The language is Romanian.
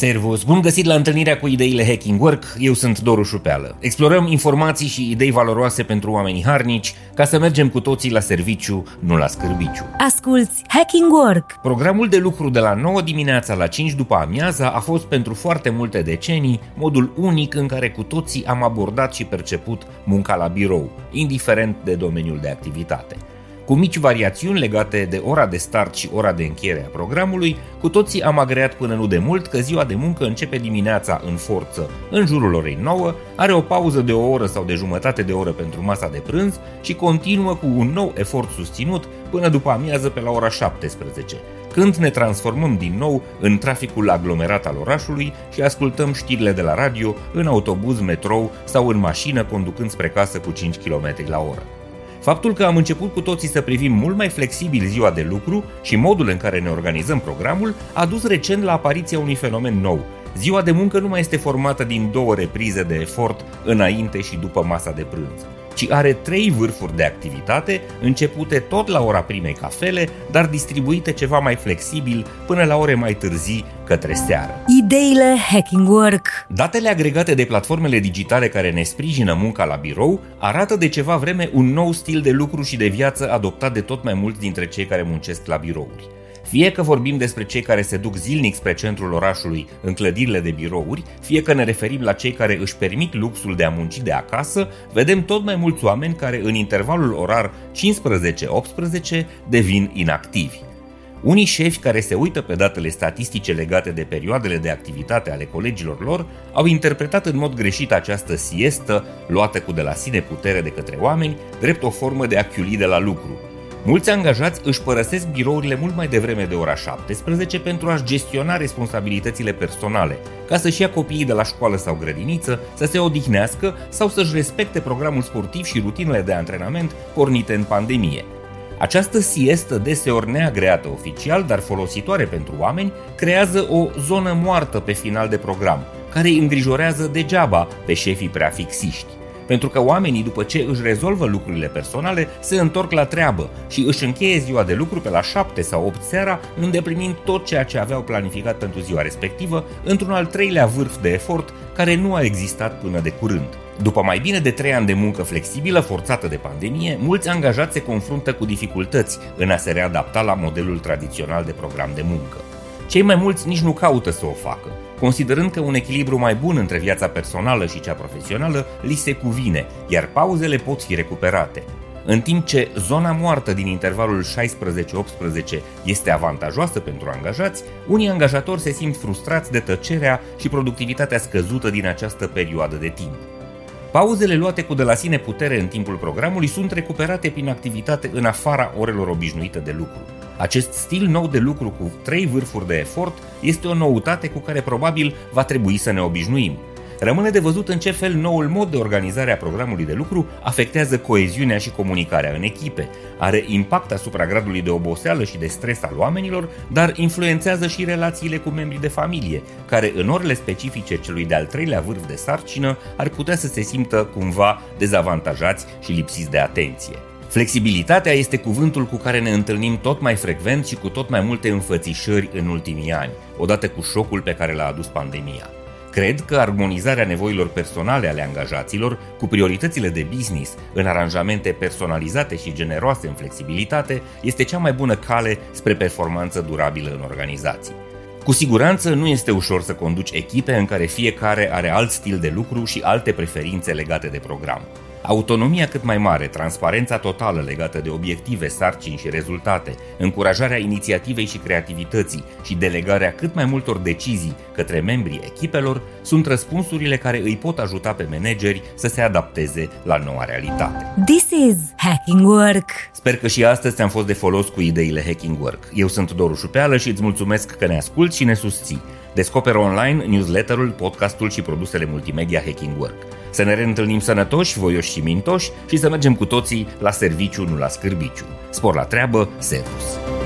Servus! Bun găsit la întâlnirea cu ideile Hacking Work, eu sunt Doru Șupeală. Explorăm informații și idei valoroase pentru oamenii harnici ca să mergem cu toții la serviciu, nu la scârbiciu. Asculți Hacking Work! Programul de lucru de la 9 dimineața la 5 după amiaza a fost pentru foarte multe decenii modul unic în care cu toții am abordat și perceput munca la birou, indiferent de domeniul de activitate. Cu mici variațiuni legate de ora de start și ora de încheiere a programului, cu toții am agreat până nu de mult că ziua de muncă începe dimineața în forță, în jurul orei 9, are o pauză de o oră sau de jumătate de oră pentru masa de prânz și continuă cu un nou efort susținut până după amiază pe la ora 17, când ne transformăm din nou în traficul aglomerat al orașului și ascultăm știrile de la radio, în autobuz, metrou sau în mașină conducând spre casă cu 5 km la oră. Faptul că am început cu toții să privim mult mai flexibil ziua de lucru și modul în care ne organizăm programul a dus recent la apariția unui fenomen nou. Ziua de muncă nu mai este formată din două reprize de efort înainte și după masa de prânz ci are trei vârfuri de activitate, începute tot la ora primei cafele, dar distribuite ceva mai flexibil până la ore mai târzii către seară. Ideile Hacking Work Datele agregate de platformele digitale care ne sprijină munca la birou arată de ceva vreme un nou stil de lucru și de viață adoptat de tot mai mulți dintre cei care muncesc la birouri. Fie că vorbim despre cei care se duc zilnic spre centrul orașului în clădirile de birouri, fie că ne referim la cei care își permit luxul de a munci de acasă, vedem tot mai mulți oameni care în intervalul orar 15-18 devin inactivi. Unii șefi care se uită pe datele statistice legate de perioadele de activitate ale colegilor lor au interpretat în mod greșit această siestă, luată cu de la sine putere de către oameni, drept o formă de a de la lucru, Mulți angajați își părăsesc birourile mult mai devreme de ora 17 pentru a-și gestiona responsabilitățile personale, ca să-și ia copiii de la școală sau grădiniță, să se odihnească sau să-și respecte programul sportiv și rutinele de antrenament pornite în pandemie. Această siestă deseori neagreată oficial, dar folositoare pentru oameni, creează o zonă moartă pe final de program, care îi îngrijorează degeaba pe șefii prea fixiști pentru că oamenii, după ce își rezolvă lucrurile personale, se întorc la treabă și își încheie ziua de lucru pe la 7 sau 8 seara, îndeplinind tot ceea ce aveau planificat pentru ziua respectivă, într-un al treilea vârf de efort care nu a existat până de curând. După mai bine de 3 ani de muncă flexibilă forțată de pandemie, mulți angajați se confruntă cu dificultăți în a se readapta la modelul tradițional de program de muncă. Cei mai mulți nici nu caută să o facă, considerând că un echilibru mai bun între viața personală și cea profesională li se cuvine, iar pauzele pot fi recuperate. În timp ce zona moartă din intervalul 16-18 este avantajoasă pentru angajați, unii angajatori se simt frustrați de tăcerea și productivitatea scăzută din această perioadă de timp. Pauzele luate cu de la sine putere în timpul programului sunt recuperate prin activitate în afara orelor obișnuite de lucru. Acest stil nou de lucru cu trei vârfuri de efort este o noutate cu care probabil va trebui să ne obișnuim. Rămâne de văzut în ce fel noul mod de organizare a programului de lucru afectează coeziunea și comunicarea în echipe, are impact asupra gradului de oboseală și de stres al oamenilor, dar influențează și relațiile cu membrii de familie, care în orele specifice celui de-al treilea vârf de sarcină ar putea să se simtă cumva dezavantajați și lipsiți de atenție. Flexibilitatea este cuvântul cu care ne întâlnim tot mai frecvent și cu tot mai multe înfățișări în ultimii ani, odată cu șocul pe care l-a adus pandemia. Cred că armonizarea nevoilor personale ale angajaților cu prioritățile de business în aranjamente personalizate și generoase în flexibilitate este cea mai bună cale spre performanță durabilă în organizații. Cu siguranță nu este ușor să conduci echipe în care fiecare are alt stil de lucru și alte preferințe legate de program. Autonomia cât mai mare, transparența totală legată de obiective, sarcini și rezultate, încurajarea inițiativei și creativității și delegarea cât mai multor decizii către membrii echipelor sunt răspunsurile care îi pot ajuta pe manageri să se adapteze la noua realitate. This is Hacking Work! Sper că și astăzi ți-am fost de folos cu ideile Hacking Work. Eu sunt Doru Șupeală și îți mulțumesc că ne asculti și ne susții. Descoperă online newsletterul, podcastul și produsele multimedia Hacking Work. Să ne reîntâlnim sănătoși, voioși și mintoși și să mergem cu toții la serviciu, nu la scârbiciu. Spor la treabă, servus!